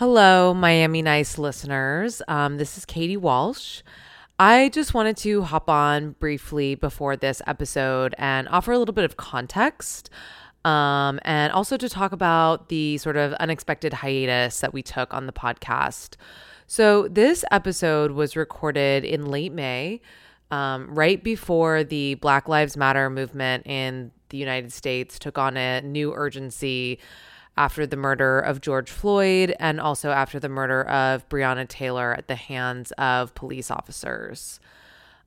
Hello, Miami Nice listeners. Um, this is Katie Walsh. I just wanted to hop on briefly before this episode and offer a little bit of context um, and also to talk about the sort of unexpected hiatus that we took on the podcast. So, this episode was recorded in late May, um, right before the Black Lives Matter movement in the United States took on a new urgency after the murder of George Floyd and also after the murder of Breonna Taylor at the hands of police officers.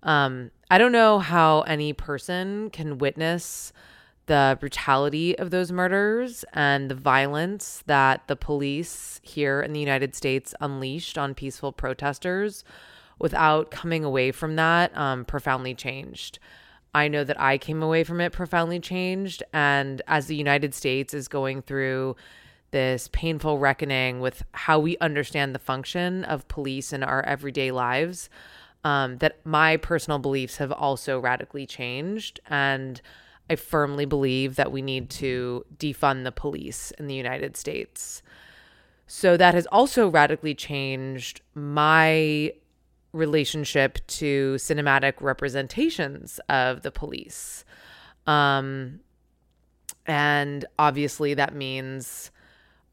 Um, I don't know how any person can witness the brutality of those murders and the violence that the police here in the United States unleashed on peaceful protesters without coming away from that um, profoundly changed. I know that I came away from it profoundly changed. And as the United States is going through this painful reckoning with how we understand the function of police in our everyday lives, um, that my personal beliefs have also radically changed. And I firmly believe that we need to defund the police in the United States. So that has also radically changed my relationship to cinematic representations of the police. Um, and obviously, that means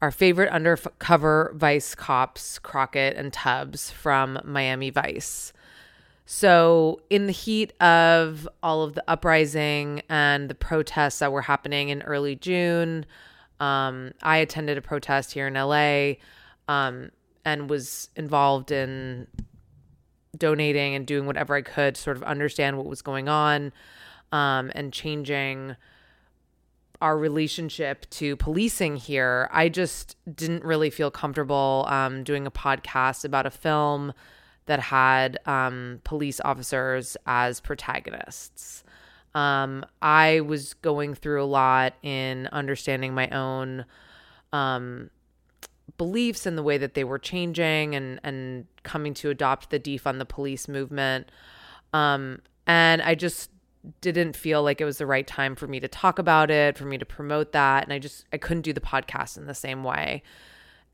our favorite undercover vice cops, Crockett and Tubbs from Miami Vice. So, in the heat of all of the uprising and the protests that were happening in early June, um, I attended a protest here in LA um, and was involved in donating and doing whatever I could to sort of understand what was going on um, and changing our relationship to policing here. I just didn't really feel comfortable um, doing a podcast about a film that had um, police officers as protagonists. Um, I was going through a lot in understanding my own um, beliefs and the way that they were changing and and coming to adopt the defund the police movement. Um, and I just didn't feel like it was the right time for me to talk about it, for me to promote that, and I just I couldn't do the podcast in the same way.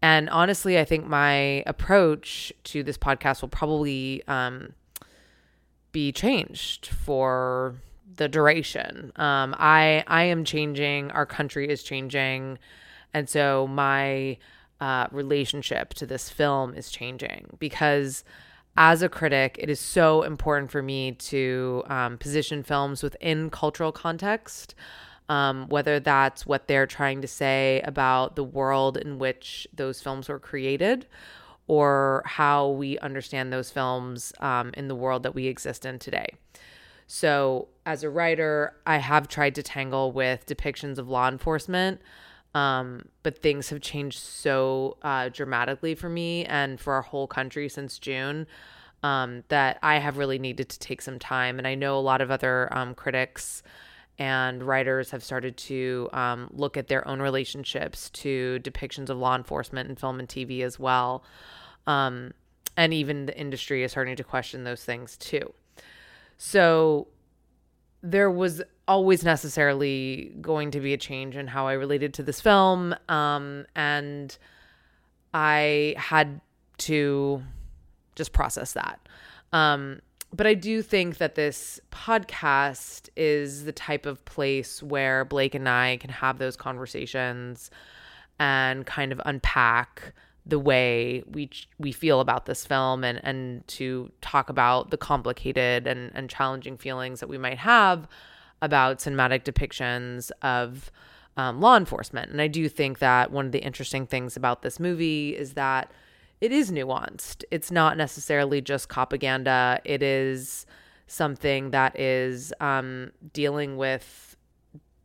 And honestly, I think my approach to this podcast will probably um, be changed for the duration. Um, I I am changing. Our country is changing, and so my uh, relationship to this film is changing because as a critic, it is so important for me to um, position films within cultural context, um, whether that's what they're trying to say about the world in which those films were created or how we understand those films um, in the world that we exist in today. So, as a writer, I have tried to tangle with depictions of law enforcement um, but things have changed so uh, dramatically for me and for our whole country since June um, that I have really needed to take some time. And I know a lot of other um, critics and writers have started to um, look at their own relationships to depictions of law enforcement in film and TV as well. Um, and even the industry is starting to question those things too. So there was always necessarily going to be a change in how I related to this film. Um, and I had to just process that. Um, but I do think that this podcast is the type of place where Blake and I can have those conversations and kind of unpack the way we we feel about this film and and to talk about the complicated and and challenging feelings that we might have about cinematic depictions of um, law enforcement. And I do think that one of the interesting things about this movie is that it is nuanced. It's not necessarily just propaganda. It is something that is um, dealing with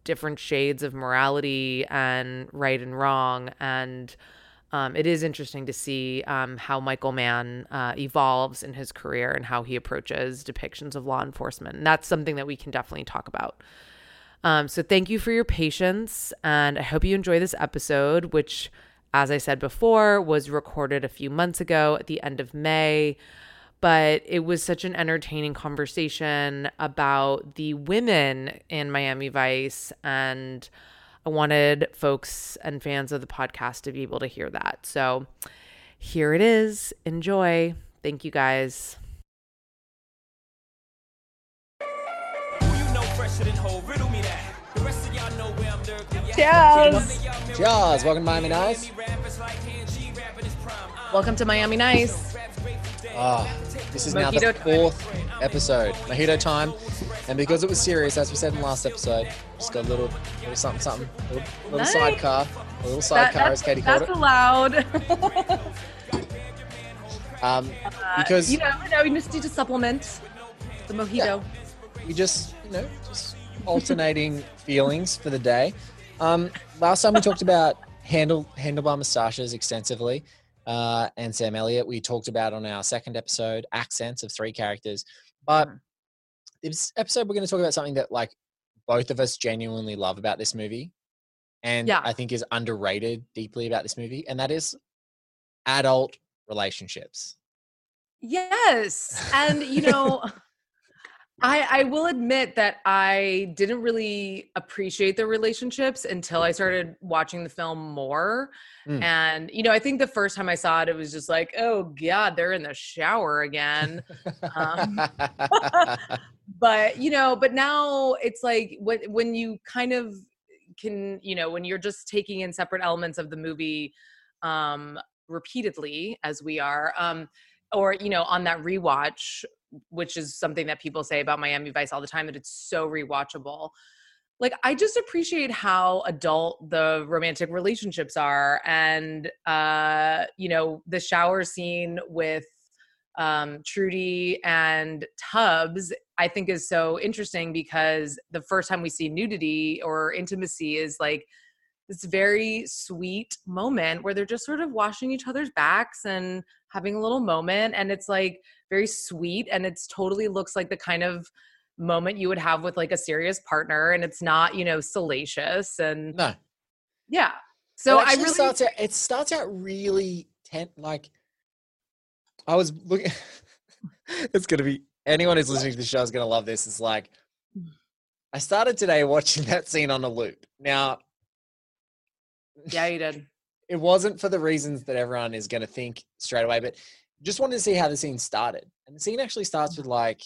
different shades of morality and right and wrong and um, it is interesting to see um, how Michael Mann uh, evolves in his career and how he approaches depictions of law enforcement. And that's something that we can definitely talk about. Um, so, thank you for your patience. And I hope you enjoy this episode, which, as I said before, was recorded a few months ago at the end of May. But it was such an entertaining conversation about the women in Miami Vice and I wanted folks and fans of the podcast to be able to hear that. So here it is. Enjoy. Thank you guys. Cheers. Cheers. Welcome to Miami Nice. Welcome to Miami Nice. Oh, this is now the fourth episode. Mojito time. And because it was serious, as we said in the last episode, just got a little, little something, something, a little, little nice. sidecar, a little sidecar, that, as Katie called it. That's allowed. um, because uh, you know, no, we just need to supplement the mojito. Yeah, we just, you know, just alternating feelings for the day. Um, last time we talked about handle handlebar moustaches extensively, uh, and Sam Elliott. We talked about on our second episode accents of three characters, but mm this episode we're going to talk about something that like both of us genuinely love about this movie and yeah. I think is underrated deeply about this movie, and that is adult relationships. Yes. And you know, I I will admit that I didn't really appreciate the relationships until I started watching the film more. Mm. And you know, I think the first time I saw it, it was just like, oh god, they're in the shower again. um, but you know but now it's like when when you kind of can you know when you're just taking in separate elements of the movie um repeatedly as we are um or you know on that rewatch which is something that people say about Miami Vice all the time that it's so rewatchable. Like i just appreciate how adult the romantic relationships are and uh you know the shower scene with um, Trudy and Tubbs, I think is so interesting because the first time we see nudity or intimacy is like this very sweet moment where they're just sort of washing each other's backs and having a little moment. And it's like very sweet and it's totally looks like the kind of moment you would have with like a serious partner and it's not, you know, salacious and no. Yeah. So I really starts out, it starts out really tent like I was looking. it's gonna be anyone who's listening to the show is gonna love this. It's like I started today watching that scene on a loop. Now, yeah, you did. It wasn't for the reasons that everyone is going to think straight away, but just wanted to see how the scene started. And the scene actually starts with like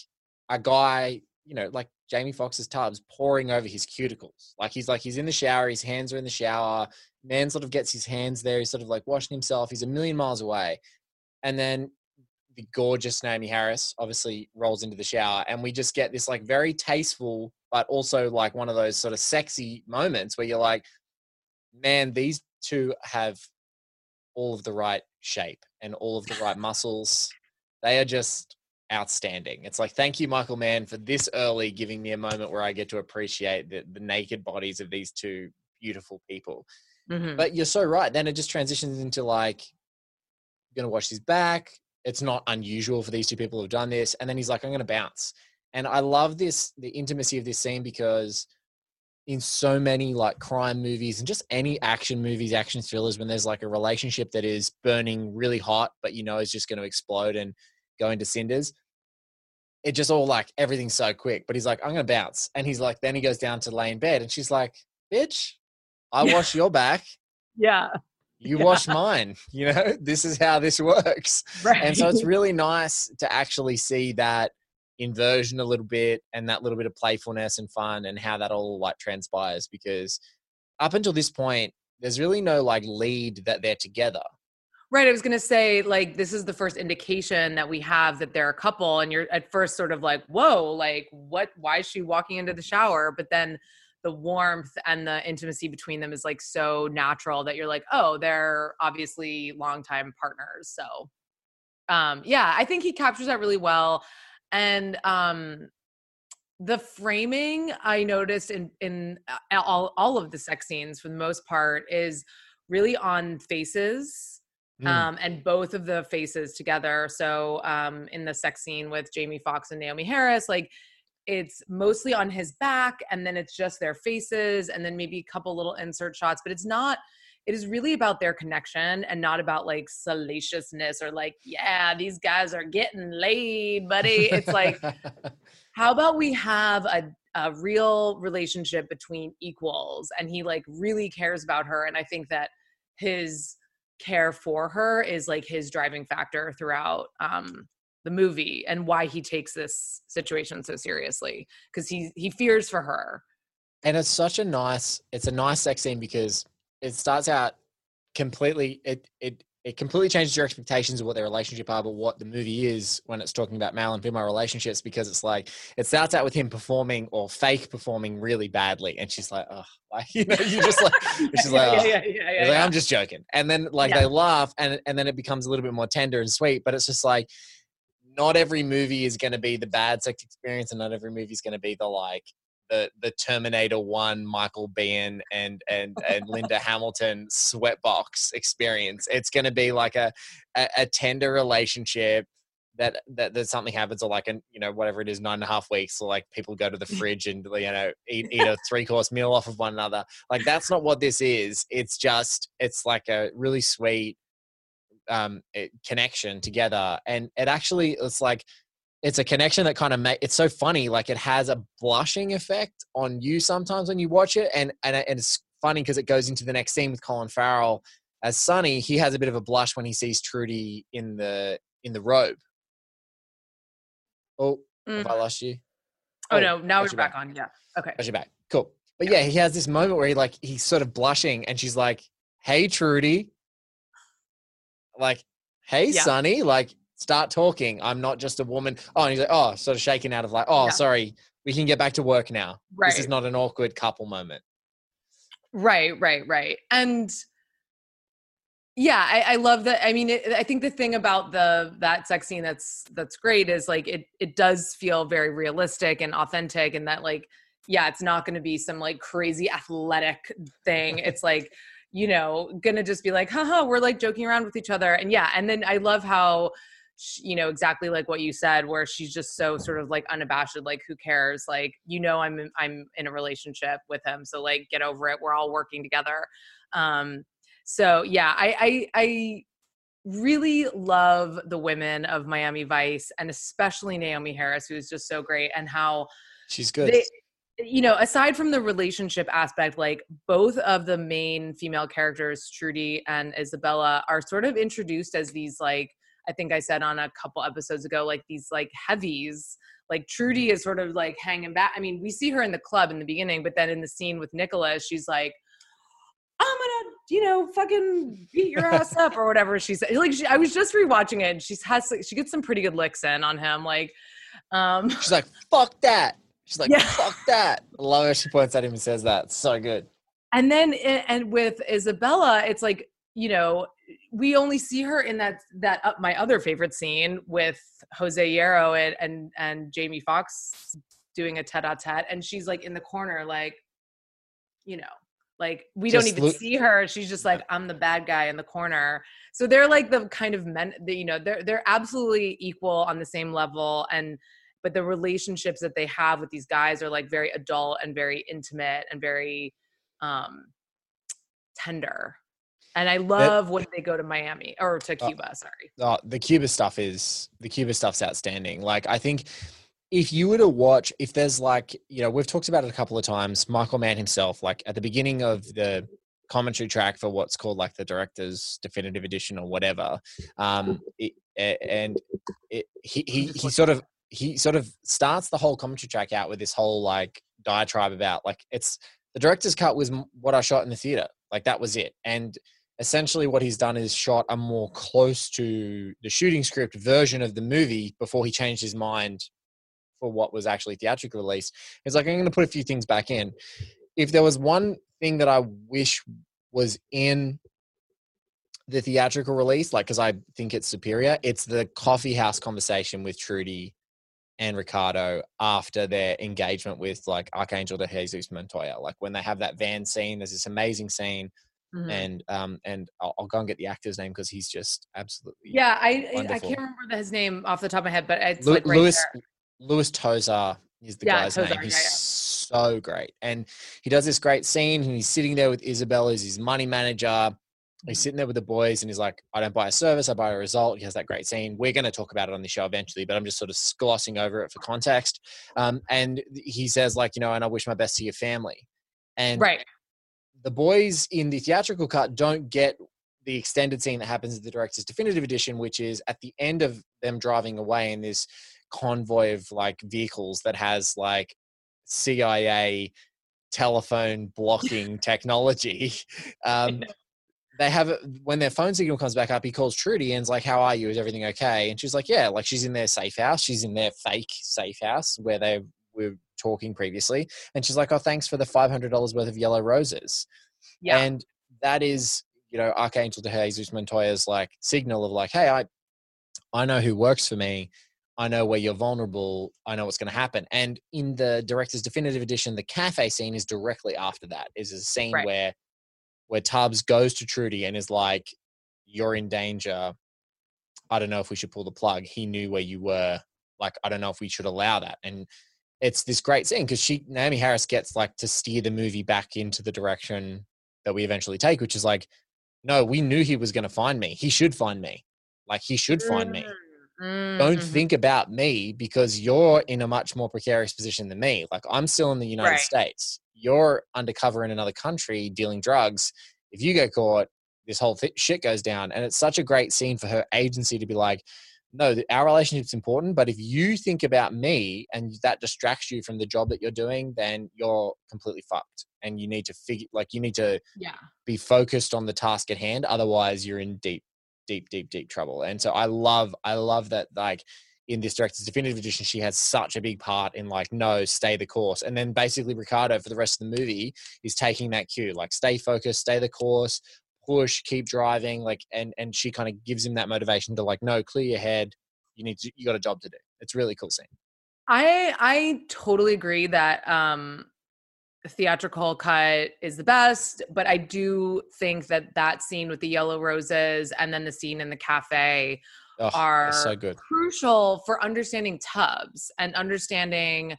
a guy, you know, like Jamie Foxx's Tubbs pouring over his cuticles. Like he's like he's in the shower, his hands are in the shower. Man sort of gets his hands there. He's sort of like washing himself. He's a million miles away, and then the gorgeous Naomie Harris obviously rolls into the shower, and we just get this like very tasteful, but also like one of those sort of sexy moments where you're like, man, these two have all of the right shape and all of the right muscles. They are just outstanding. It's like, thank you, Michael Mann, for this early giving me a moment where I get to appreciate the, the naked bodies of these two beautiful people. Mm-hmm. But you're so right. Then it just transitions into like, gonna wash his back it's not unusual for these two people who've done this. And then he's like, I'm going to bounce. And I love this, the intimacy of this scene because in so many like crime movies and just any action movies, action thrillers, when there's like a relationship that is burning really hot, but you know is just going to explode and go into cinders. It just all like everything's so quick. But he's like, I'm gonna bounce. And he's like, then he goes down to lay in bed and she's like, Bitch, I wash your back. Yeah you yeah. wash mine you know this is how this works right. and so it's really nice to actually see that inversion a little bit and that little bit of playfulness and fun and how that all like transpires because up until this point there's really no like lead that they're together right i was going to say like this is the first indication that we have that they're a couple and you're at first sort of like whoa like what why is she walking into the shower but then the warmth and the intimacy between them is like so natural that you're like, oh, they're obviously longtime partners. So, um, yeah, I think he captures that really well. And um, the framing I noticed in in uh, all all of the sex scenes for the most part is really on faces. Mm. Um, and both of the faces together. So um, in the sex scene with Jamie Foxx and Naomie Harris, like it's mostly on his back and then it's just their faces and then maybe a couple little insert shots but it's not it is really about their connection and not about like salaciousness or like yeah these guys are getting laid buddy. It's like how about we have a, a real relationship between equals and he like really cares about her and i think that his care for her is like his driving factor throughout um the movie and why he takes this situation so seriously because he he fears for her. And it's such a nice it's a nice sex scene because it starts out completely it it it completely changes your expectations of what their relationship are, but what the movie is when it's talking about male and female relationships, because it's like it starts out with him performing or fake performing really badly, and she's like, oh, like you know, you just like she's like, oh. yeah, yeah, yeah, like, I'm just joking, and then like they laugh, and and then it becomes a little bit more tender and sweet, but it's just like not every movie is going to be the bad sex experience, and not every movie is going to be the like the the Terminator One, Michael Biehn and and and Linda Hamilton sweatbox experience. It's going to be like a, a, a tender relationship that, that that something happens or like an you know whatever it is nine and a half weeks or like people go to the fridge and you know eat, eat a three course meal off of one another. Like that's not what this is. It's just it's like a really sweet um it, connection together. And it actually it's like it's a connection that kind of make it's so funny like it has a blushing effect on you sometimes when you watch it and and, and it's funny because it goes into the next scene with Colin Farrell as Sonny he has a bit of a blush when he sees Trudy in the in the robe oh mm. have I mm. lost you oh, oh no now we're back, back, on yeah okay got you back cool but yeah. yeah he has this moment where he like he's sort of blushing and she's like hey Trudy like hey yeah. Sonny like start talking. I'm not just a woman. Oh, and he's like, oh, sort of shaking out of like, oh, yeah. sorry, we can get back to work now. Right. This is not an awkward couple moment. Right, right, right. And yeah, I, I love that. I mean, it, I think the thing about the that sex scene that's that's great is like it it does feel very realistic and authentic, and that like yeah, it's not going to be some like crazy athletic thing. It's like you know gonna just be like haha we're like joking around with each other and yeah and then i love how you know exactly like what you said where she's just so sort of like unabashed like who cares? Like you know i'm in, i'm in a relationship with him so like get over it. We're all working together. Um so yeah i i i really love the women of miami vice and especially naomie harris who's just so great and how she's good. they, you know aside from the relationship aspect like both of the main female characters trudy and isabella are sort of introduced as these like I think I said on a couple episodes ago, like these like heavies. Like Trudy is sort of like hanging back. I mean, we see her in the club in the beginning, but then in the scene with Nicholas, she's like, I'm gonna, you know, fucking beat your ass up or whatever she said. Like, she, I was just rewatching it, and she's has she gets some pretty good licks in on him. Like, um, she's like, "Fuck that." She's like, yeah. "Fuck that." I love how she points at him and says that. It's so good. And then, and with Isabella, it's like you know, we only see her in that that uh, my other favorite scene with Jose Yero and and, and Jamie Foxx doing a tete-a-tete, and she's like in the corner, like, you know, like we just don't even look- see her. She's just like, I'm the bad guy in the corner. So they're like the kind of men that you know, they're they're absolutely equal on the same level, and but the relationships that they have with these guys are like very adult and very intimate and very um tender and I love it, when they go to Miami or to uh, Cuba. Uh, sorry. Uh, the Cuba stuff is the Cuba stuff's outstanding. Like I think if you were to watch, if there's like you know we've talked about it a couple of times. Michael Mann himself, like at the beginning of the commentary track for what's called like the director's definitive edition or whatever, um, it, and it, he he he sort of he sort of starts the whole commentary track out with this whole like diatribe about like it's the director's cut was what I shot in the theater. Like that was it. And essentially what he's done is shot a more close to the shooting script version of the movie before he changed his mind for what was actually theatrical release. It's like, I'm going to put a few things back in. If there was one thing that I wish was in the theatrical release, like because I think it's superior, it's the coffee house conversation with Trudy and Ricardo after their engagement with like Archangel de Jesus Montoya. Like when they have that van scene, there's this amazing scene Mm-hmm. And um and I'll, I'll, go and get the actor's name because he's just absolutely yeah I wonderful. I can't remember his name off the top of my head but it's Lu- like right Louis there. Luis Tosar is the yeah, guy's Tosar, name he's yeah, yeah. so great and he does this great scene and he's sitting there with Isabella as his money manager he's sitting there with the boys and he's like I don't buy a service I buy a result he has that great scene we're going to talk about it on the show eventually but I'm just sort of glossing over it for context um and he says like you know and I wish my best to your family and right the boys in the theatrical cut don't get the extended scene that happens in the director's definitive edition, which is at the end of them driving away in this convoy of like vehicles that has like CIA telephone blocking technology. Um, they have when their phone signal comes back up, he calls Trudy and is like, "How are you? Is everything okay?" And she's like, "Yeah, like she's in their safe house. She's in their fake safe house where they were talking previously." And she's like, "Oh, thanks for the five hundred dollars worth of yellow roses." Yeah, and that is you know Archangel de Jesus Montoya's like signal of like, "Hey, I I know who works for me." I know where you're vulnerable. I know what's going to happen. And in the director's definitive edition, the cafe scene is directly after that. Is a scene right. where where Tubbs goes to Trudy and is like, "You're in danger. I don't know if we should pull the plug. He knew where you were. Like, I don't know if we should allow that." And it's this great scene because she Naomie Harris gets like to steer the movie back into the direction that we eventually take, which is like, no, we knew he was going to find me. He should find me. Like, he should find me. Mm-hmm. Don't think about me because you're in a much more precarious position than me. Like, I'm still in the United right. States you're undercover in another country dealing drugs. If you get caught, this whole th- shit goes down. And it's such a great scene for her agency to be like, no, our relationship's important, but if you think about me and that distracts you from the job that you're doing, then you're completely fucked. And you need to figure, like, you need to yeah. be focused on the task at hand. Otherwise, you're in deep, deep, deep, deep trouble. And so I love, I love that, like, in this director's definitive edition, she has such a big part in like, no, stay the course. And then basically Ricardo for the rest of the movie is taking that cue, like stay focused, stay the course, push, keep driving, like and and she kind of gives him that motivation to like, no, clear your head. You need to you got a job to do. It's really cool scene. I I totally agree that um theatrical cut is the best but i do think that that scene with the yellow roses and then the scene in the cafe oh, are so good. crucial for understanding Tubbs and understanding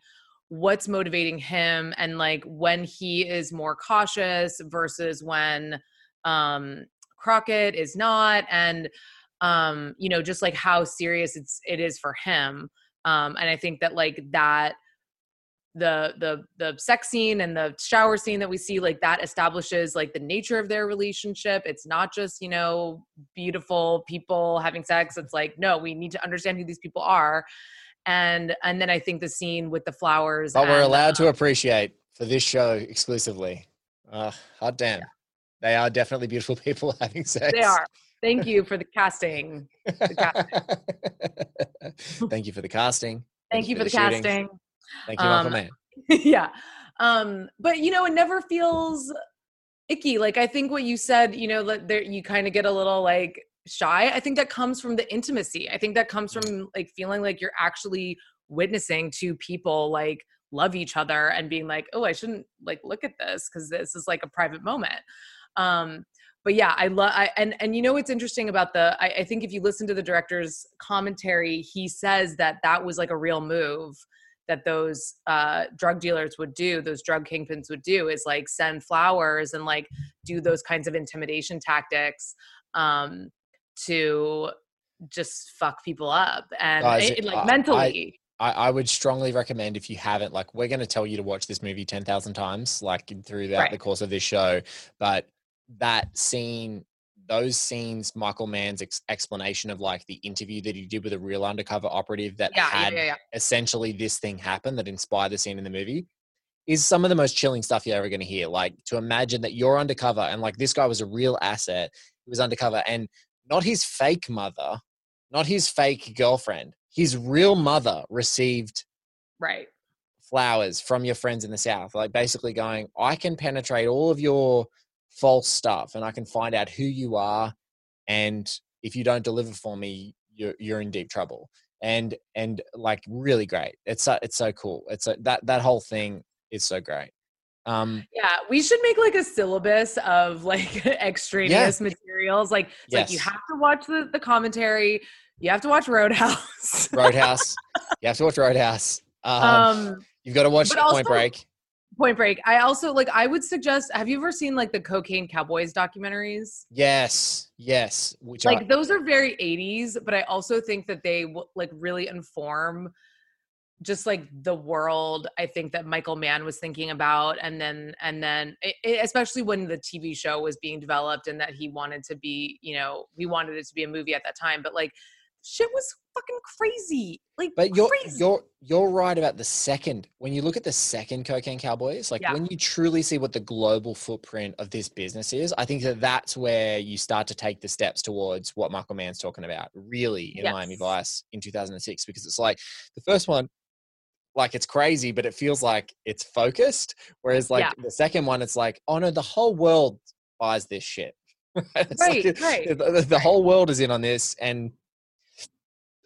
what's motivating him and like when he is more cautious versus when um Crockett is not and um you know just like how serious it's it is for him um and I think that like that the the the sex scene and the shower scene that we see like that establishes like the nature of their relationship. It's not just you know beautiful people having sex. It's like no we need to understand who these people are and and then i think the scene with the flowers but we're allowed to appreciate for this show exclusively. Uh hot damn. Yeah. They are definitely beautiful people having sex they are thank you for the casting, the casting. thank you for the casting thank, thank you for the, the casting Thank you, um, Mann. yeah. Um, but you know, it never feels icky. Like I think what you said, you know, that there you kind of get a little like shy. I think that comes from the intimacy. I think that comes from like feeling like you're actually witnessing two people like love each other and being like, oh, I shouldn't like look at this because this is like a private moment. Um, but yeah, I love I and and you know what's interesting about the I, I think if you listen to the director's commentary, he says that that was like a real move that those uh, drug dealers would do, those drug kingpins would do, is like send flowers and like do those kinds of intimidation tactics um, to just fuck people up and Guys, it, like uh, mentally. I, I, would strongly recommend if you haven't, like, we're going to tell you to watch this movie 10,000 times, like, throughout right. the course of this show. But that scene those scenes, Michael Mann's ex- explanation of like the interview that he did with a real undercover operative that yeah, had yeah, yeah, essentially this thing happen that inspired the scene in the movie is some of the most chilling stuff you're ever going to hear. Like to imagine that you're undercover and like this guy was a real asset. He was undercover and not his fake mother, not his fake girlfriend, his real mother received right flowers from your friends in the south like basically going i can penetrate all of your false stuff and I can find out who you are. And if you don't deliver for me, you're, you're in deep trouble. And, and like really great. It's so, it's so cool. It's a, that, that whole thing is so great. Um, yeah, we should make like a syllabus of like extraneous yeah. materials. Like, yes. like you have to watch the, the commentary. You have to watch Roadhouse. Roadhouse. You have to watch Roadhouse. Um, um you've got to watch Point also, Break. Point Break. I also like. I would suggest. Have you ever seen like the Cocaine Cowboys documentaries? Yes, yes. Which like are- those are very '80s, but I also think that they like really inform just like the world i think that michael mann was thinking about and then and then it, it- especially when the tv show was being developed and that he wanted to be you know he wanted it to be a movie at that time but like shit was fucking crazy like But you're crazy. you're you're right about the second. When you look at the second Cocaine Cowboys, like Yeah. when you truly see what the global footprint of this business is, I think that that's where you start to take the steps towards what Michael Mann's talking about. Really, in Miami Vice in 2006, because it's like the first one, like it's crazy, but it feels like it's focused. Whereas like Yeah. the second one, it's like, oh no, the whole world buys this shit. It's like Right, right, the- the whole world is in on this and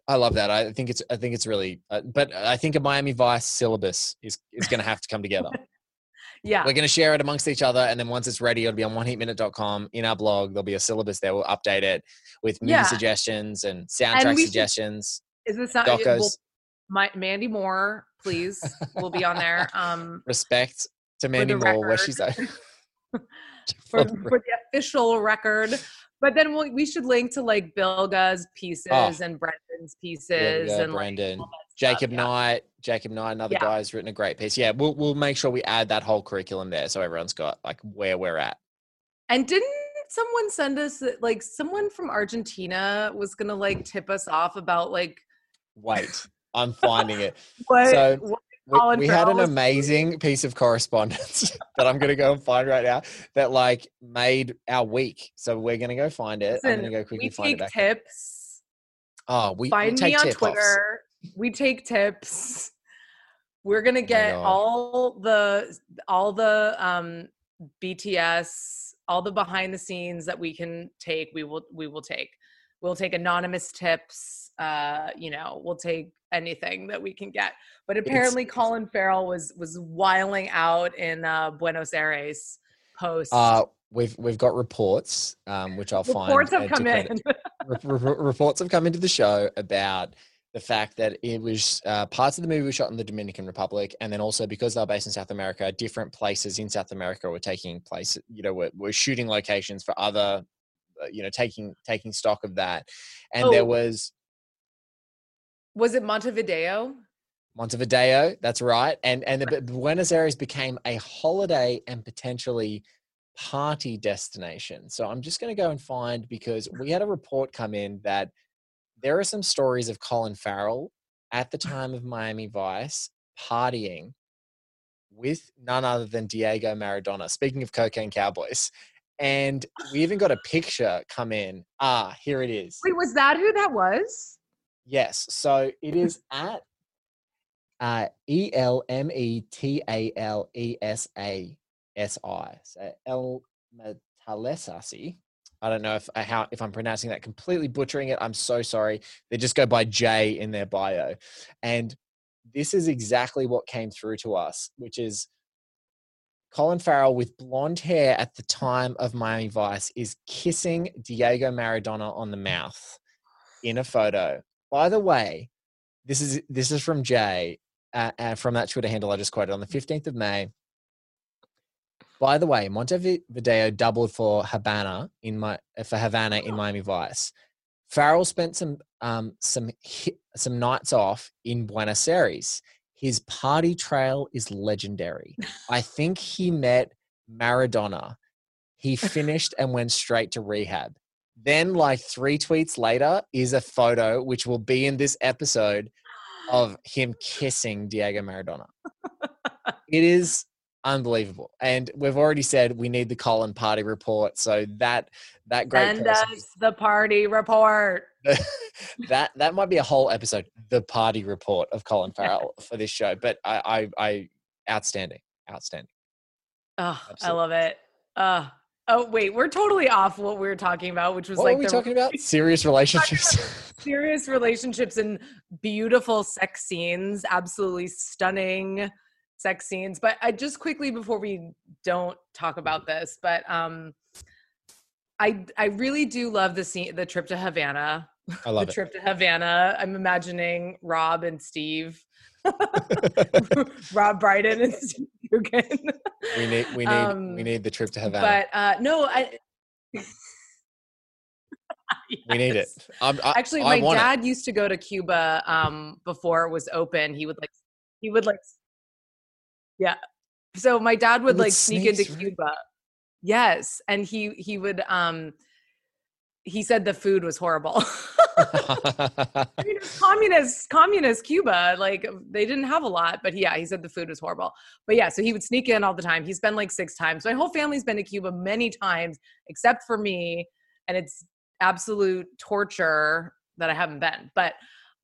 I love that. I think it's I think it's really uh, but I think a Miami Vice syllabus is is going to have to come together. yeah We're going to share it amongst each other and then once it's ready it'll be on oneheatminute.com in our blog there'll be a syllabus there we'll update it with movie Yeah. suggestions and soundtrack should- suggestions, is this not docos. well, my mandy moore please will be on there um respect to Mandy Moore where she's at. for, for the official record. But then we we should link to like Bilga's pieces Oh. and Brendan's pieces go, and like Brendan. all that stuff, Jacob yeah. Knight, Jacob Knight, another Yeah. guy who's written a great piece. Yeah, we'll we'll make sure we add that whole curriculum there so everyone's got like where we're at. And didn't someone send us like someone from Argentina was gonna like tip us off about like Wait, I'm finding it. what, So, what We, we had an amazing piece of correspondence that I'm going to go and find right now that like made our week. So we're going to go find it. I'm going to go quickly we find it back. tips. Oh, we, we Find take me on. Twitter. We take tips. We're gonna Oh get God. all the all the um BTS, all the behind the scenes that we can take. We will we will take. We'll take anonymous tips. Uh, you know, we'll take anything that we can get. But apparently, Colin Farrell was was wiling out in uh, Buenos Aires post. Uh, we've we've got reports, um, which I'll Reports find. have come in. re- re- reports have come into the show about the fact that it was uh, parts of the movie were shot in the Dominican Republic, and then also because they're based in South America, different places in South America were taking place. You know, were, were shooting locations for other, Uh, you know, taking taking stock of that, and there Oh. was was it Montevideo? Montevideo. That's right, and and the, Buenos Aires became a holiday and potentially party destination. So I'm just going to go and find because we had a report come in that there are some stories of Colin Farrell at the time of Miami Vice partying with none other than Diego Maradona. Speaking of cocaine cowboys. And we even got a picture come in. Ah, here it is. Wait, was that who that was? Yes. So it is at uh, E L M E T A L E S A S I. So El Metalesasi. I don't know if uh, how if I'm pronouncing that completely butchering it. I'm so sorry. They just go by J in their bio, and this is exactly what came through to us, which is Colin Farrell with blonde hair at the time of Miami Vice is kissing Diego Maradona on the mouth in a photo. By the way, this is this is from Jay uh, uh, from that Twitter handle I just quoted on the 15th of May. By the way, Montevideo doubled for Havana in my for Havana in Miami Vice. Farrell spent some um, some hi- some nights off in Buenos Aires. His party trail is legendary. I think he met Maradona. He finished and went straight to rehab. Then, like three tweets later, is a photo which will be in this episode of him kissing Diego Maradona. it is unbelievable, and we've already said we need the Colin party report. So that that great Send person, us the party report. that that might be a whole episode, the party report of Colin Farrell for this show. But I, I, I outstanding, outstanding. Oh, I love it. Uh, oh, wait, we're totally off what we were talking about, which was What like were we the talking about? Serious relationships. serious relationships and beautiful sex scenes, absolutely stunning sex scenes. But I just quickly before we don't talk about this, but um I I really do love the scene the trip to Havana. I love the it. trip to Havana. I'm imagining Rob and Steve. Rob Brydon and Steve Coogan. We need, we need, we Um, need the trip to Havana. But uh no, I we need it. I'm, I, Actually, I my want it. dad used to go to Cuba um, before it was open. He would like he would like yeah so my dad would like sneak into cuba yes and he he would um he said the food was horrible I mean, communist, communist Cuba. Like they didn't have a lot, but yeah, he said the food was horrible. But yeah, so he would sneak in all the time. He's been like six times. My whole family's been to Cuba many times, except for me, and it's absolute torture that I haven't been. But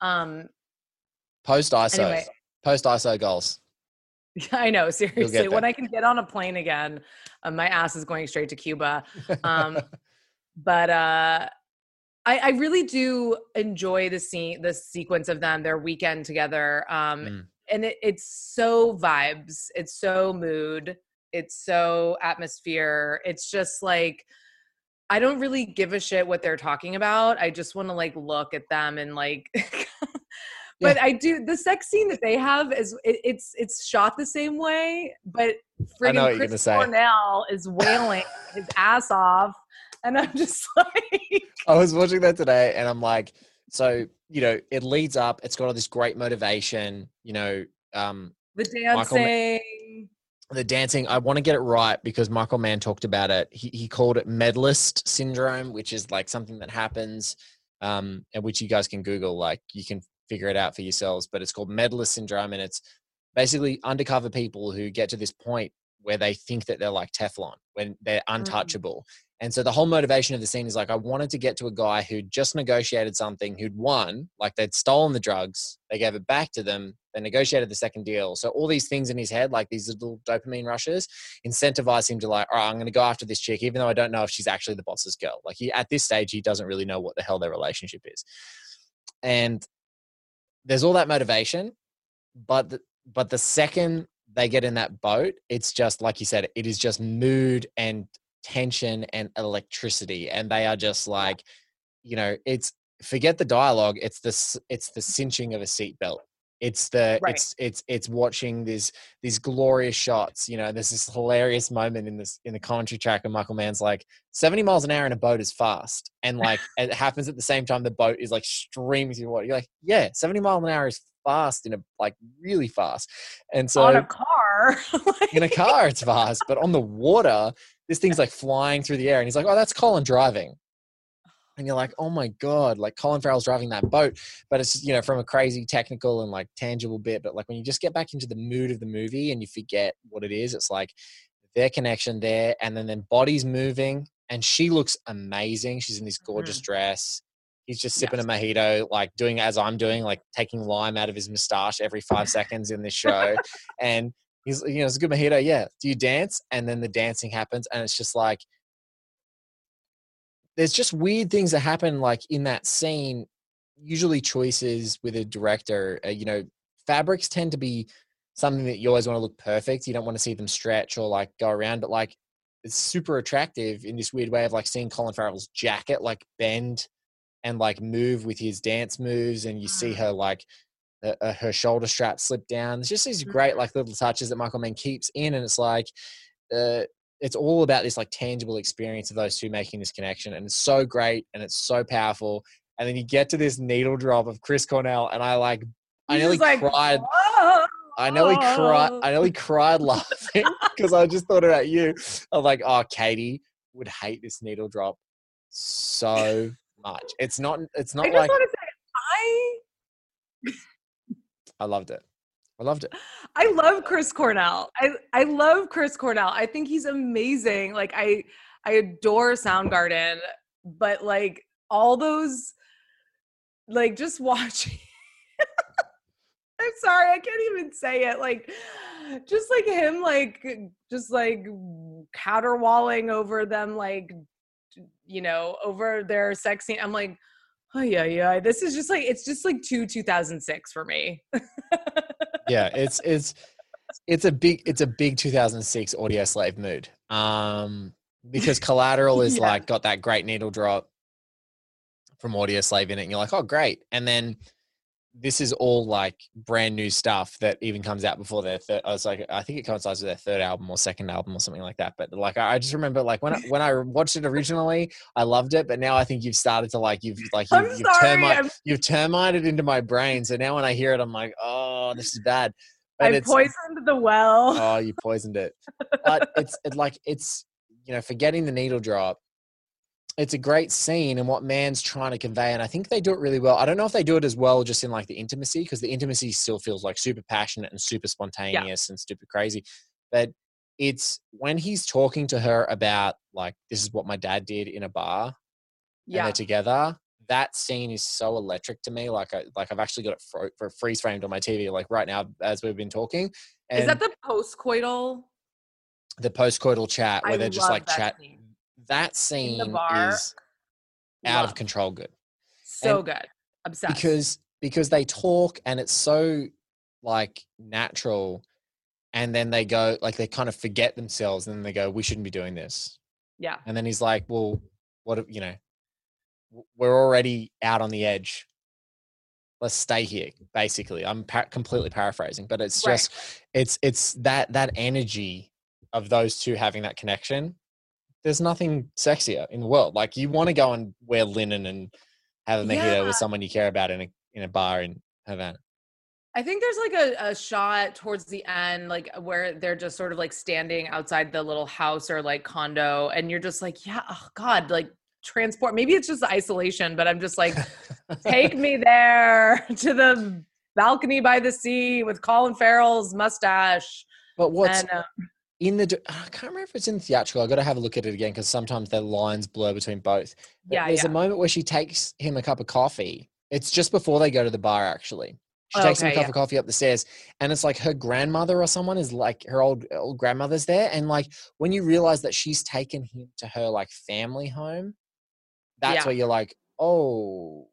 um, Post ISO. anyway, Post ISO goals. I know seriously. When I can get on a plane again, uh, my ass is going straight to Cuba. Um, but uh I, I really do enjoy the scene the sequence of them their weekend together um Mm. and it, it's so vibes it's so mood it's so atmosphere it's just like i don't really give a shit what they're talking about i just want to like look at them and like but i do the sex scene that they have is it, it's it's shot the same way but I know what friggin' chris say. cornell is wailing his ass off and i'm just like I was watching that today and I'm like, so, you know, it leads up, it's got all this great motivation, you know, um, the Michael dancing. the dancing i want to get it right because michael mann talked about it. He, he called it medalist syndrome which is like something that happens um and which you guys can google like you can figure it out for yourselves but it's called medalist syndrome and it's basically undercover people who get to this point where they think that they're like teflon when they're mm-hmm. untouchable and so the whole motivation of the scene is like i wanted to get to a guy who just negotiated something who'd won like they'd stolen the drugs they gave it back to them they negotiated the second deal. So all these things in his head, like these little dopamine rushes, incentivize him to like, all right, I'm going to go after this chick, even though I don't know if she's actually the boss's girl. Like he, at this stage, he doesn't really know what the hell their relationship is. And there's all that motivation, but the, but the second they get in that boat, it's just like you said, it is just mood and tension and electricity, and they are just like, you know, it's forget the dialogue. It's this it's the cinching of a seatbelt. It's the Right. it's it's it's watching these these glorious shots. You know, there's this hilarious moment in this in the commentary track, and Michael Mann's like, 70 miles an hour in a boat is fast, and like it happens at the same time the boat is like streaming through water. You're like, yeah, 70 miles an hour is fast in a like really fast, and so on a car in a car it's fast, but on the water, this thing's like flying through the air, and he's like, "Oh, that's Colin driving," and you're like, "Oh my god!" Like Colin Farrell's driving that boat, but it's you know from a crazy technical and like tangible bit, but like when you just get back into the mood of the movie and you forget what it is, it's like their connection there, and then then bodies moving, and she looks amazing. She's in this gorgeous mm-hmm. dress. He's just sipping a mojito, like doing as I'm doing, like taking lime out of his moustache every five seconds in this show. and he's, you know, it's a good mojito. Yeah. Do you dance? And then the dancing happens. And it's just like, there's just weird things that happen, like in that scene. Usually, choices with a director, uh, you know, fabrics tend to be something that you always want to look perfect. You don't want to see them stretch or like go around, but like it's super attractive in this weird way of like seeing Colin Farrell's jacket like bend and like move with his dance moves, and you see Mm. her like uh, uh, her shoulder strap slip down. There's just these great like little touches that Michael Mann keeps in, and it's like uh, it's all about this like tangible experience of those two making this connection, and it's so great and it's so powerful. And then you get to this needle drop of Chris Cornell, and I like I he's nearly like, cried. "Whoa." I nearly cried. I nearly cried laughing because I just thought about you. I'm like, oh, Katie would hate this needle drop so much. It's not. It's I not just like want to say, I I loved it. I loved it. I love Chris Cornell. I I love Chris Cornell. I think he's amazing. Like I I adore Soundgarden, but like all those like just watching I'm sorry, I can't even say it. Like just like him like just like caterwauling over them like you know, over their sex scene. I'm like, oh yeah, yeah. This is just like it's just like two 2006 for me. Yeah, it's it's it's a big it's a big 2006 Audioslave mood. Um, because Collateral is Yeah. like got that great needle drop from Audioslave in it, and you're like, oh great. And then this is all like brand new stuff that even comes out before their third. I was like, I think it coincides with their third album or second album or something like that. But like, I I just remember like when I, when I watched it originally, I loved it, but now I think you've started to like you've like you've, you've sorry. termite you've termited into my brain. So now when I hear it, I'm like, oh, this is bad. But I poisoned the well. oh, you poisoned it. But it's it, like it's you know forgetting the needle drop. It's a great scene and what Mann's trying to convey, and I think they do it really well. I don't know if they do it as well just in like the intimacy because the intimacy still feels like super passionate and super spontaneous and super crazy. But it's when he's talking to her about like this is what my dad did in a bar and they're together. That scene is so electric to me. Like I like I've actually got it fro- for freeze framed on my TV like right now as we've been talking. And Is that the postcoital? the postcoital chat where I they're just like chat. scene. That scene bar. is out of control good So and good. Obsessed. because because they talk and it's so like natural, and then they go like they kind of forget themselves and then they go we shouldn't be doing this yeah. and then he's like well what you know we're already out on the edge let's stay here basically i'm pa- completely paraphrasing but it's Right. just it's it's that that energy of those two having that connection there's nothing sexier in the world like you want to go and wear linen and have a mojito Yeah. with someone you care about in a in a bar in havana I think there's like a, a shot towards the end, like where they're just sort of like standing outside the little house or like condo, and you're just like, yeah, oh God, like transport. Maybe it's just isolation, but I'm just like, take me there to the balcony by the sea with Colin Farrell's mustache. but what's and uh, in the I can't remember if it's in theatrical. I got to have a look at it again because sometimes the lines blur between both. But yeah, there's yeah. a moment where she takes him a cup of coffee. It's just before they go to the bar. Actually, she Oh, takes him a cup yeah. of coffee up the stairs, and it's like her grandmother or someone is like her old old grandmother's there, and like when you realize that she's taken him to her like family home, that's Yeah. where you're like, oh.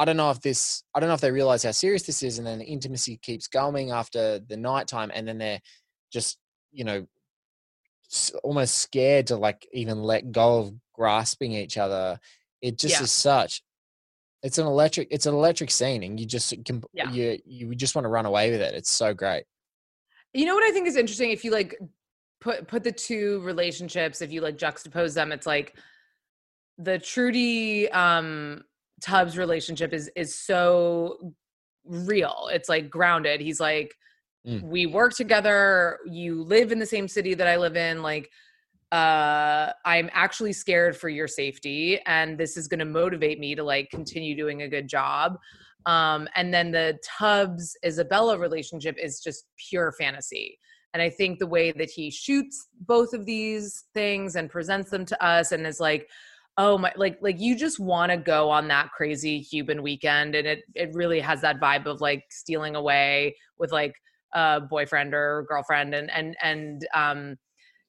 I don't know if this, I don't know if they realize how serious this is, and then the intimacy keeps going after the nighttime, and then they're just, you know, almost scared to like even let go of grasping each other. It just Yeah. is such. It's an electric. It's an electric scene, and you just can. Yeah. You you just want to run away with it. It's so great. You know what I think is interesting? If you like put put the two relationships, if you like juxtapose them, it's like the Trudy um Tubbs relationship is is so real. It's like grounded. He's like, Mm. we work together. You live in the same city that I live in. Like, uh, I'm actually scared for your safety, and this is going to motivate me to like continue doing a good job. Um, and then the Tubbs Isabella relationship is just pure fantasy. And I think the way that he shoots both of these things and presents them to us and is like, oh my like like you just want to go on that crazy Cuban weekend. And it it really has that vibe of like stealing away with like a boyfriend or girlfriend and and and um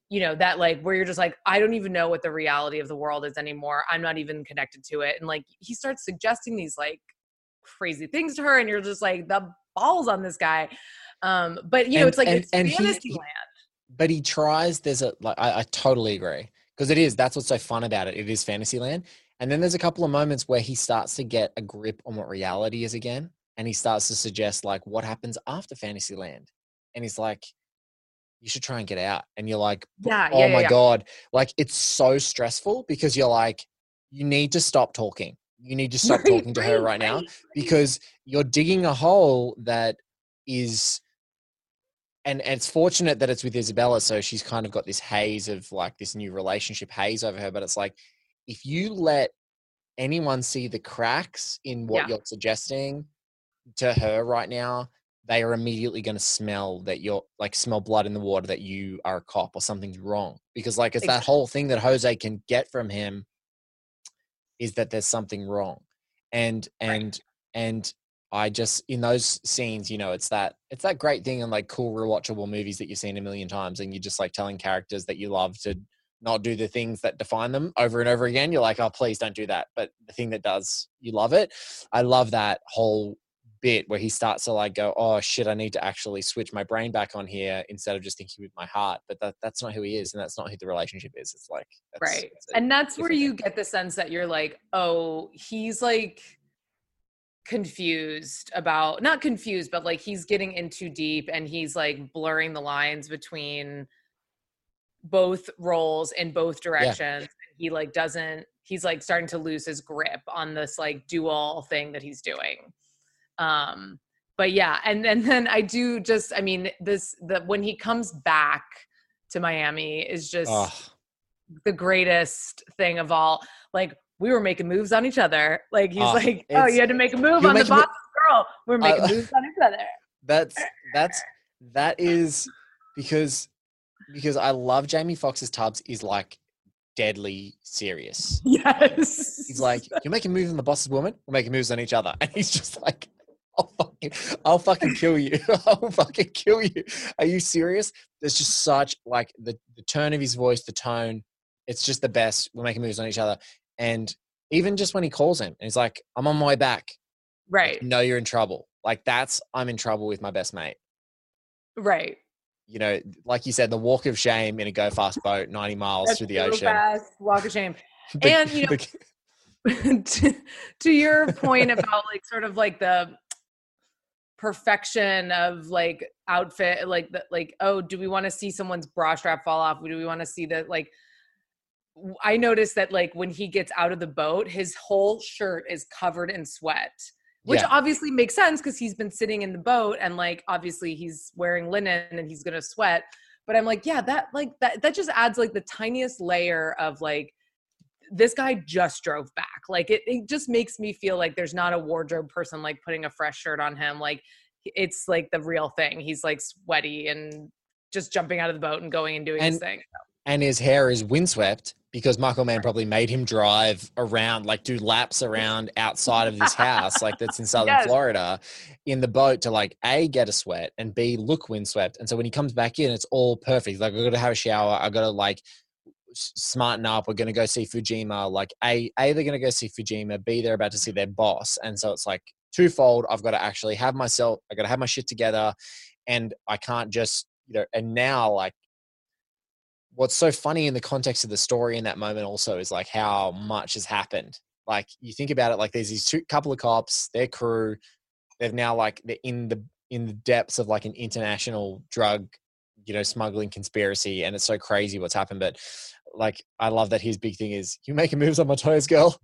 you know that like where you're just like i don't even know what the reality of the world is anymore i'm not even connected to it and like he starts suggesting these like crazy things to her and you're just like the balls on this guy um but you know And- it's like and- it's and fantasy he- land But he tries. There's a like. I, I totally agree because it is. That's what's so fun about it. It is Fantasyland. And then there's a couple of moments where he starts to get a grip on what reality is again, and he starts to suggest like what happens after Fantasyland, and he's like, "You should try and get out." And you're like, yeah oh yeah, my yeah. god like it's so stressful because you're like you need to stop talking you need to stop Right, talking to her right now right. because you're digging a hole that is and, and it's fortunate that it's with isabella so she's kind of got this haze of like this new relationship haze over her but it's like if you let anyone see the cracks in what Yeah. you're suggesting to her right now they are immediately going to smell that you're like smell blood in the water that you are a cop or something's wrong. Because like it's that whole thing that jose can get from him is that there's something wrong. And Right. and and i just in those scenes you know it's that it's that great thing in like cool rewatchable movies that you've seen a million times and you're just like telling characters that you love to not do the things that define them over and over again you're like oh please don't do that. But the thing that does you love it. I love that whole bit where he starts to like go oh shit i need to actually switch my brain back on here instead of just thinking with my heart but that, that's not who he is and that's not who the relationship is. It's like that's, right it's and that's where you thing. get the sense that you're like oh he's like confused about not confused but like he's getting in too deep and he's like blurring the lines between both roles in both directions he like doesn't he's like starting to lose his grip on this like dual thing that he's doing um but yeah, and and then I do just I mean this the when he comes back to Miami is just Oh, the greatest thing of all. Like we were making moves on each other. Like he's Oh, like, oh, you had to make a move on the making mo- boss girl. We're making Uh, moves on each other. that's that's that is because because I love Jamie Foxx's Tubbs is like deadly serious. Yes. He's like, "You're making moves on the boss's woman. We're making moves on each other," and he's just like, "I'll fucking, I'll fucking kill you. I'll fucking kill you. Are you serious?" There's just such like the the turn of his voice, the tone. It's just the best. We're making moves on each other, and even just when he calls him, and he's like, "I'm on my way back. right, No, you're in trouble." Like that's I'm in trouble with my best mate. right. You know, like you said, the walk of shame in a go fast boat, 90 miles That's through the ocean. Fast, walk of shame. The- And, you know, the- to, to your point about like sort of like the perfection of like outfit like the, like oh do we want to see someone's bra strap fall off do we want to see that like i noticed that like when he gets out of the boat his whole shirt is covered in sweat which Yeah. obviously makes sense because he's been sitting in the boat and like obviously he's wearing linen and he's gonna sweat but i'm like yeah that like that that just adds like the tiniest layer of like this guy just drove back. Like it, it just makes me feel like there's not a wardrobe person like putting a fresh shirt on him. Like it's like the real thing. He's like sweaty and just jumping out of the boat and going and doing his thing. and his hair is windswept because Michael Mann probably made him drive around, like do laps around outside of this house, like that's in southern Yes. Florida, in the boat to like A, get a sweat and B, look windswept. And so when he comes back in, it's all perfect. Like, I got to have a shower. I got to like smarten up. We're going to go see Fujima. Like, A, A, they're going to go see Fujima. B, they're about to see their boss. And so it's like twofold. I've got to actually have myself, I got to have my shit together. And I can't just, you know, and now like, what's so funny in the context of the story in that moment also is like how much has happened. Like you think about it, like there's these two couple of cops, their crew, they've now like they're in the in the depths of like an international drug, you know, smuggling conspiracy, and it's so crazy what's happened. But like, I love that his big thing is you making moves on my toes, girl.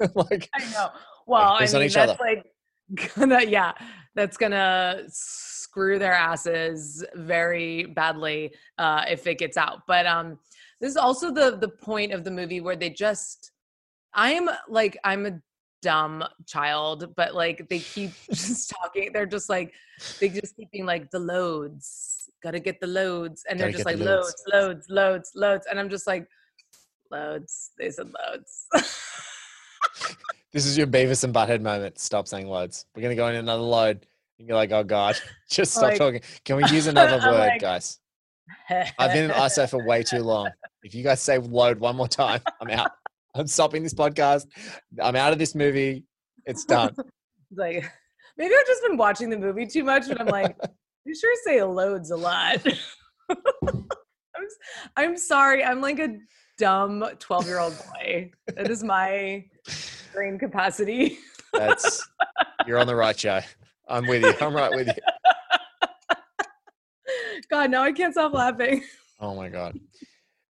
like, I know. Well, I moves on mean, that's other. like gonna, yeah, that's gonna screw their asses very badly uh, if it gets out. But um, this is also the the point of the movie where they just, I'm like, I'm a dumb child, but like they keep just talking. They're just like, they just keep being like the loads, gotta get the loads, and they're Gotta just like the loads. loads, loads, loads, loads, and I'm just like, loads. They said loads. this is your Beavis and Butthead moment. Stop saying loads. We're gonna go in another load. And you're like, oh god, just stop Like- talking. Can we use another word, like- guys? I've been in ISO for way too long. If you guys say load one more time, I'm out. I'm stopping this podcast. I'm out of this movie. It's done. It's like maybe I've just been watching the movie too much, but I'm like, you sure say loads a lot. I'm, I'm sorry. I'm like a dumb 12 year old boy. That is my brain capacity. That's you're on the right show. I'm with you. I'm right with you. God, now I can't stop laughing. Oh my god.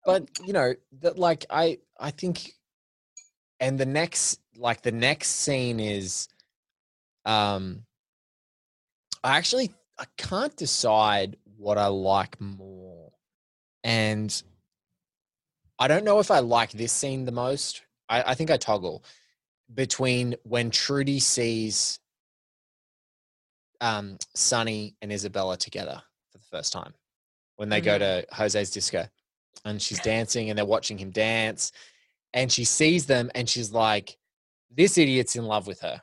But you know, that like I I think and the next like the next scene is um I actually I can't decide what I like more. And I don't know if I like this scene the most. I, I think I toggle between when Trudy sees um Sonny and Isabella together for the first time when they go to Jose's disco and she's dancing and they're watching him dance and she sees them and she's like this idiot's in love with her.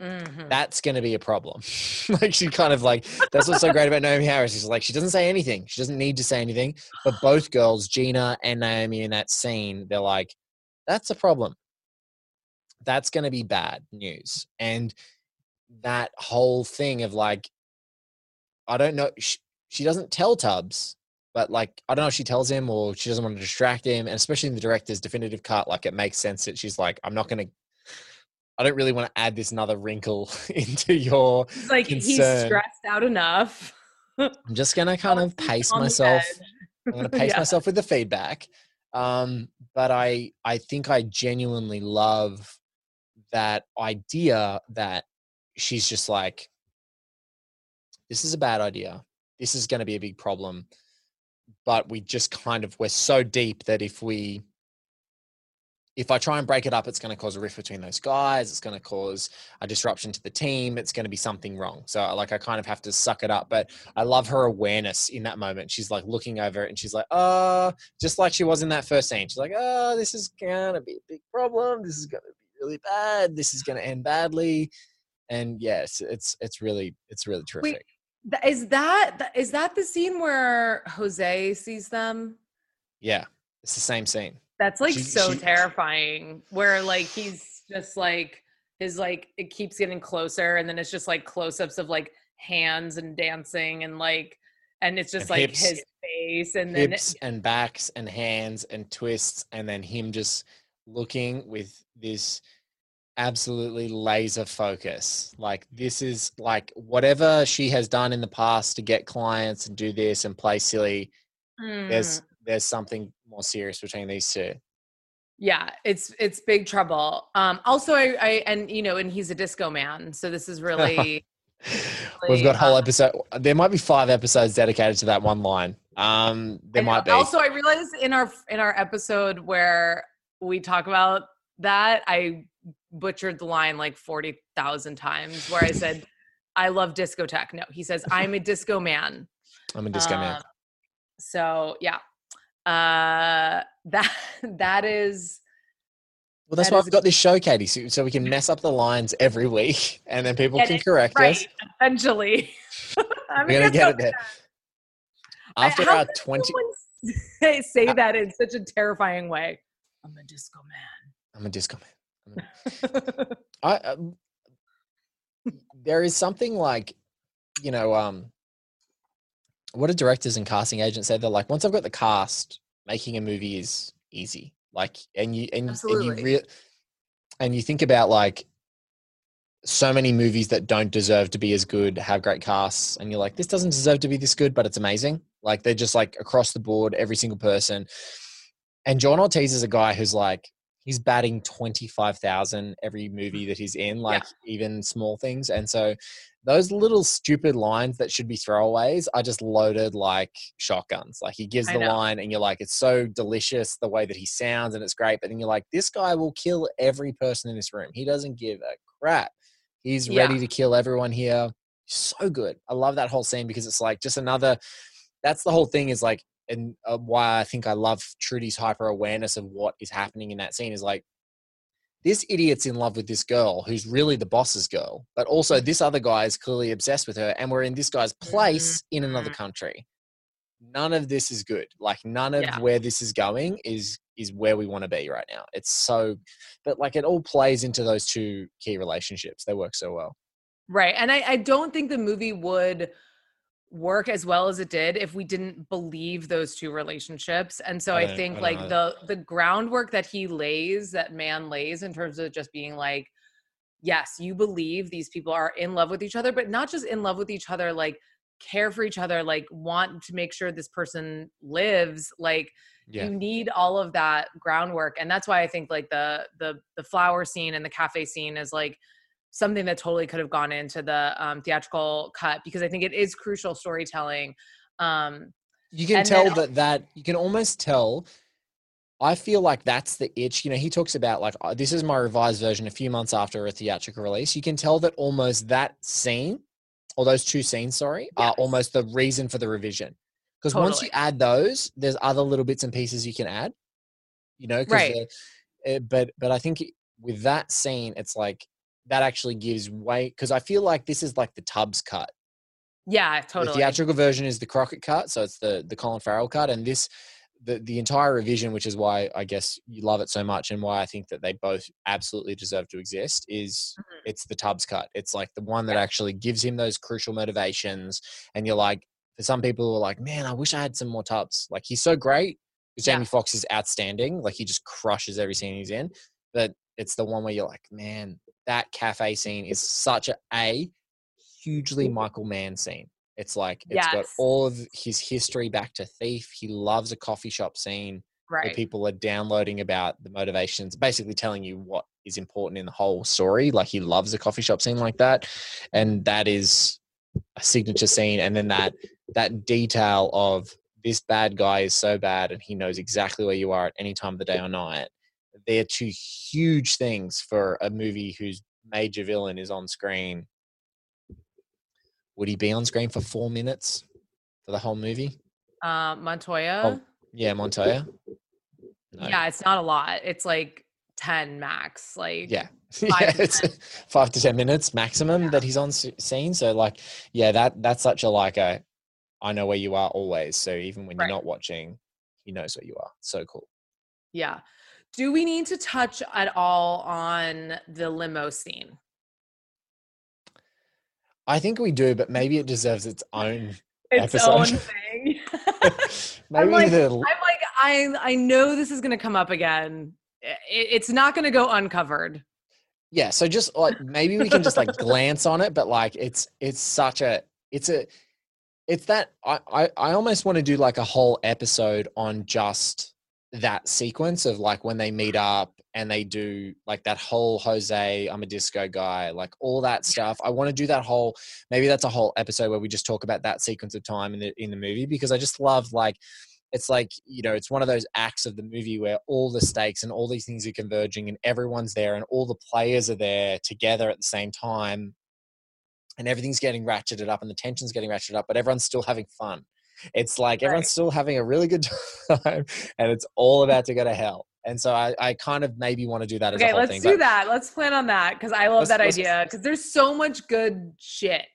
Mhm. that's going to be a problem. Like she kind of like that's what's so great about Naomie Harris She's like she doesn't say anything. She doesn't need to say anything but both girls Gina and Naomie in that scene they're like that's a problem. That's going to be bad news. And that whole thing of like I don't know she, she doesn't tell Tubbs but like I don't know if she tells him or she doesn't want to distract him and especially in the director's definitive cut like it makes sense that she's like I'm not going to I don't really want to add this another wrinkle into your It's like he's stressed out enough. I'm just going to kind of pace myself. I'm going to pace Yeah. myself with the feedback. Um, but I, I think I genuinely love that idea that she's just like, this is a bad idea. This is going to be a big problem. But we just kind of, we're so deep that if we, if I try and break it up, it's going to cause a rift between those guys. It's going to cause a disruption to the team. It's going to be something wrong. So, like, I kind of have to suck it up. But I love her awareness in that moment. She's like looking over it and she's like, oh, just like she was in that first scene. She's like, oh, this is going to be a big problem. This is going to be really bad. This is going to end badly. And yes, it's it's really it's really terrific. Wait, is that is that the scene where Jose sees them? Yeah, it's the same scene. That's like She- so she- terrifying. Where like he's just like his like it keeps getting closer, and then it's just like close-ups of like hands and dancing and like and it's just And like hips. his face and then hips and backs and hands and twists and then him just looking with this absolutely laser focus. Like this is like whatever she has done in the past to get clients and do this and play silly Mm. there's there's something more serious between these two. Yeah it's it's big trouble. Um also I, I and you know and he's a disco man so this is really we've got whole uh, episode there might be five episodes dedicated to that one line. Um there might be. Also, I realized in our in our episode where we talk about that, I butchered the line like forty thousand times. Where I said, "I love discotheque." No, he says, "I'm a disco man." i'm a disco man Um, So yeah, uh, that that is Well, that's That why is we've got this show, Katie, so, so we can mess up the lines every week, and then people can correct us. Eventually, I'm We're gonna get it there. I- After how our twenty, say, say Uh, that in such a terrifying way. I'm a disco man. I'm a disco man. I um, there is something like, you know, um, what do directors and casting agents say? They're like, once I've got the cast, making a movie is easy. Like, and you and, and you re- and you think about like so many movies that don't deserve to be as good have great casts and you're like this doesn't deserve to be this good but it's amazing like they're just like across the board every single person and john ortiz is a guy who's like he's batting 25,000 every movie that he's in like even small things and so those little stupid lines that should be throwaways are just loaded like shotguns like he gives I the know. line and you're like it's so delicious the way that he sounds and it's great but then you're like this guy will kill every person in this room he doesn't give a crap he's Yeah. ready to kill everyone here so good i love that whole scene because it's like just another that's the whole thing is like and uh, why i think i love trudy's hyper awareness of what is happening in that scene is like this idiot's in love with this girl who's really the boss's girl but Mm. also this other guy is clearly obsessed with her and we're in this guy's place in another Mhm. country none of this is good like none of Yeah. where this is going is is where we want to be right now it's so but like it all plays into those two key relationships they work so well Right. And I, I don't think the movie would work as well as it did if we didn't believe those two relationships. And so I I, think I like the the groundwork that he lays, that Mann lays in terms of just being like, yes, you believe these people are in love with each other, but not just in love with each other, like care for each other, like want to make sure this person lives, like yeah. you need all of that groundwork. And that's why i think like the the the flower scene and the cafe scene is like something that totally could have gone into the um, theatrical cut because i think it is crucial storytelling um you can tell then- that that you can almost tell i feel like that's the itch you know he talks about like "Oh, this is my revised version a few months after a theatrical release. You can tell that almost that scene or those two scenes sorry are almost the reason for the revision. Because once you add those there's other little bits and pieces you can add you know Right. uh, but but i think with that scene it's like that actually gives way because i feel like this is like the tubbs cut yeah totally. the theatrical version is the Crockett cut, so it's the the Colin Farrell cut, and this the the entire revision, which is why I guess you love it so much, and why I think that they both absolutely deserve to exist, is Mhm. it's the Tubbs cut. It's like the one that actually gives him those crucial motivations, and you're like, for some people, who are like, man, I wish I had some more Tubbs. Like he's so great. 'cause Yeah. Jamie Foxx is outstanding. Like he just crushes every scene he's in. But it's the one where you're like, man, that cafe scene is such a, a hugely Michael Mann scene. It's like it's got all of his history back to Thief. He loves a coffee shop scene where people are downloading about the motivations, basically telling you what is important in the whole story. Like he loves a coffee shop scene like that, and that is a signature scene, and then that that detail of this bad guy is so bad and he knows exactly where you are at any time of the day or night. They're two huge things for a movie whose major villain is on screen. Would he be on screen for four minutes for the whole movie? Uh, Montoya. Oh, yeah, Montoya. No. Yeah, it's not a lot. It's like 10 max. Like, Yeah. Five yeah, to it's 10. five to ten minutes maximum that he's on scene. So like, yeah, that that's such a like a, I know where you are always. So even when Right. you're not watching, he knows where you are. So cool. yeah. Do we need to touch at all on the limo scene? I think we do, but maybe it deserves its own. Its Episode. own thing. maybe like- the I'm like, I I know this is gonna come up again. I- it's not gonna go uncovered. yeah. So just like maybe we can just like glance on it, but like it's it's such a it's a it's that I I, I almost want to do like a whole episode on just that sequence of like when they meet up and they do like that whole Jose, I'm a disco guy, like all that stuff. I want to do that whole maybe that's a whole episode where we just talk about that sequence of time in the in the movie because I just love like it's like you know it's one of those acts of the movie where all the stakes and all these things are converging and everyone's there and all the players are there together at the same time and everything's getting ratcheted up and the tension's getting ratcheted up but everyone's still having fun it's like everyone's Right. still having a really good time and it's all about to go to hell and so i, I kind of maybe want to do that as a Okay, whole let's thing do that. Let's plan on that because I love that idea because there's so much good shit.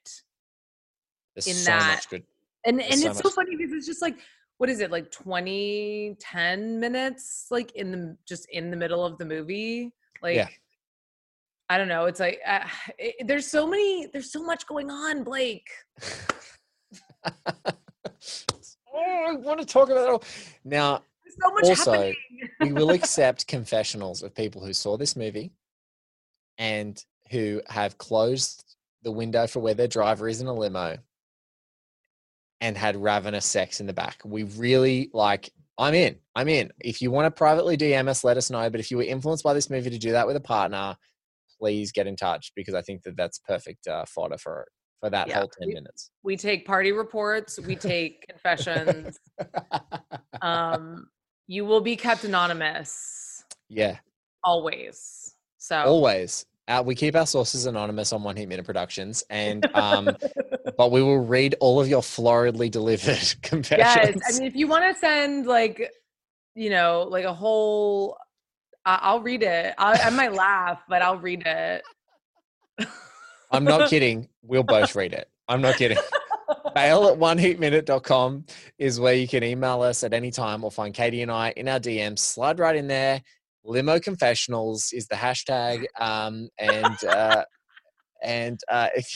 there's in so that- much good And and so it's so funny because it's just like what is it like 20 10 minutes like in the just in the middle of the movie like Yeah. I don't know it's like uh, it, there's so many there's so much going on Blake oh, I want to talk about it all. Now, so much Also, we will accept confessionals of people who saw this movie and who have closed the window for where their driver is in a limo and had ravenous sex in the back. We really like, I'm in. I'm in. If you want to privately DM us, let us know. But if you were influenced by this movie to do that with a partner, please get in touch because I think that that's perfect uh, fodder for for that Yeah, whole 10 we- minutes. we take party reports we take confessions um you will be kept anonymous yeah. always so Always. Uh, we keep our sources anonymous on One Heat Minute Productions, and um, but we will read all of your floridly delivered confessions. yes i mean if you want to send like you know like a whole I- i'll read it I, I might laugh but i'll read it I'm not kidding. We'll both read it. I'm not kidding. Mail at oneheatminute.com is where you can email us at any time or find Katie and I in our DMs. Slide right in there. Limo confessionals is the hashtag. Um, and uh, and uh, if,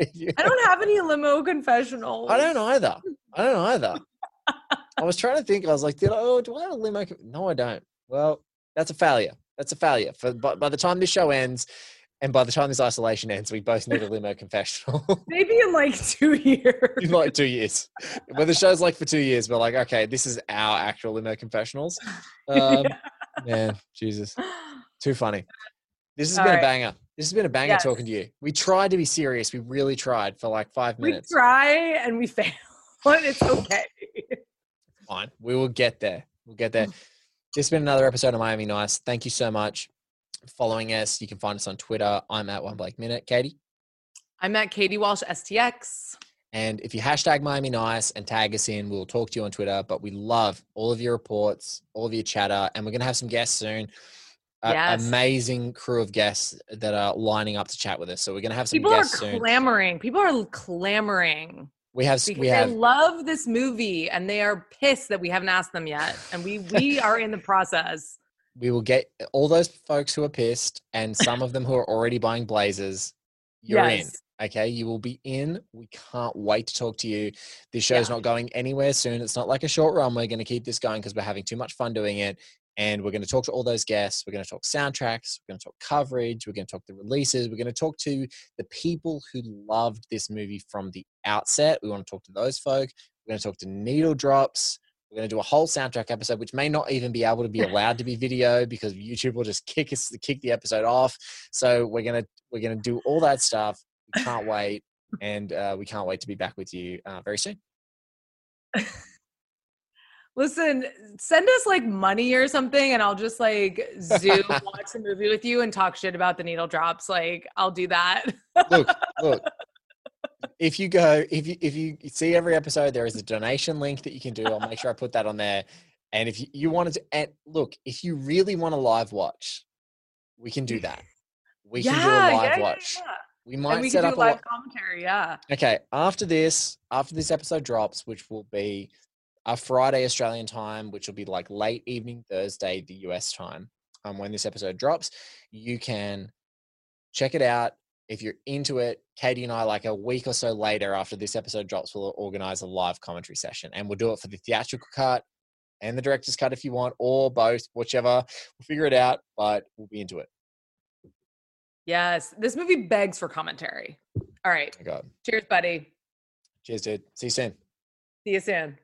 if you, i don't have any limo confessionals I don't either. I don't either. I was trying to think. I was like, did I, oh, do I have a limo? No, I don't. Well, that's a failure. That's a failure. For by, by the time this show ends, and by the time this isolation ends, we both need a limo confessional maybe in like two years in like two years. When the show's like for two years, we're like, okay, this is our actual limo confessionals. Um, Man, Jesus, too funny. This has All been right. a banger. This has been a banger Yes. talking to you. We tried to be serious. We really tried for like five minutes. we try and we fail but it's okay fine. We will get there. We'll get there. This has been another episode of Miami Nice. Thank you so much following us. You can find us on Twitter. I'm at One Blake Minute. Katie. i'm at katie walsh stx And if you hashtag Miami Nice and tag us in, we'll talk to you on Twitter. But we love all of your reports, all of your chatter, and we're going to have some guests soon. Yes. amazing crew of guests that are lining up to chat with us. So we're going to have some people are guests soon. clamoring people are clamoring We have because we they have love this movie and they are pissed that we haven't asked them yet and we we are in the process we will get all those folks who are pissed and some of them who are already buying blazers. You're in. Okay, you will be in. We can't wait to talk to you. This show's Yeah. not going anywhere soon. It's not like a short run. We're going to keep this going because we're having too much fun doing it. And we're going to talk to all those guests. We're going to talk soundtracks. We're going to talk coverage. We're going to talk the releases. We're going to talk to the people who loved this movie from the outset. We want to talk to those folk. We're going to talk to Needle Drops. We're going to do a whole soundtrack episode, which may not even be able to be allowed to be video because YouTube will just kick us kick the episode off. So we're gonna we're gonna do all that stuff. We can't wait. and uh, we can't wait to be back with you uh, very soon. Listen, send us like money or something, and I'll just like zoom watch the movie with you and talk shit about the needle drops. Like, I'll do that. look, look. If you go, if you if you see every episode, there is a donation link that you can do. I'll make sure I put that on there. And if you, you wanted to, and look, if you really want to live watch, we can do that. We can do a live yeah, yeah, watch. yeah. We And might we set can up do a live li- commentary. Yeah. Okay, after this, after this episode drops, which will be a Friday Australian time, which will be like late evening Thursday, the US time, um, when this episode drops, you can check it out. If you're into it, Katie and I, like a week or so later after this episode drops, we'll organize a live commentary session and we'll do it for the theatrical cut and the director's cut if you want, or both, whichever. We'll figure it out, but we'll be into it. Yes. This movie begs for commentary. All right. Oh. Cheers, buddy. Cheers, dude. See you soon. See you soon.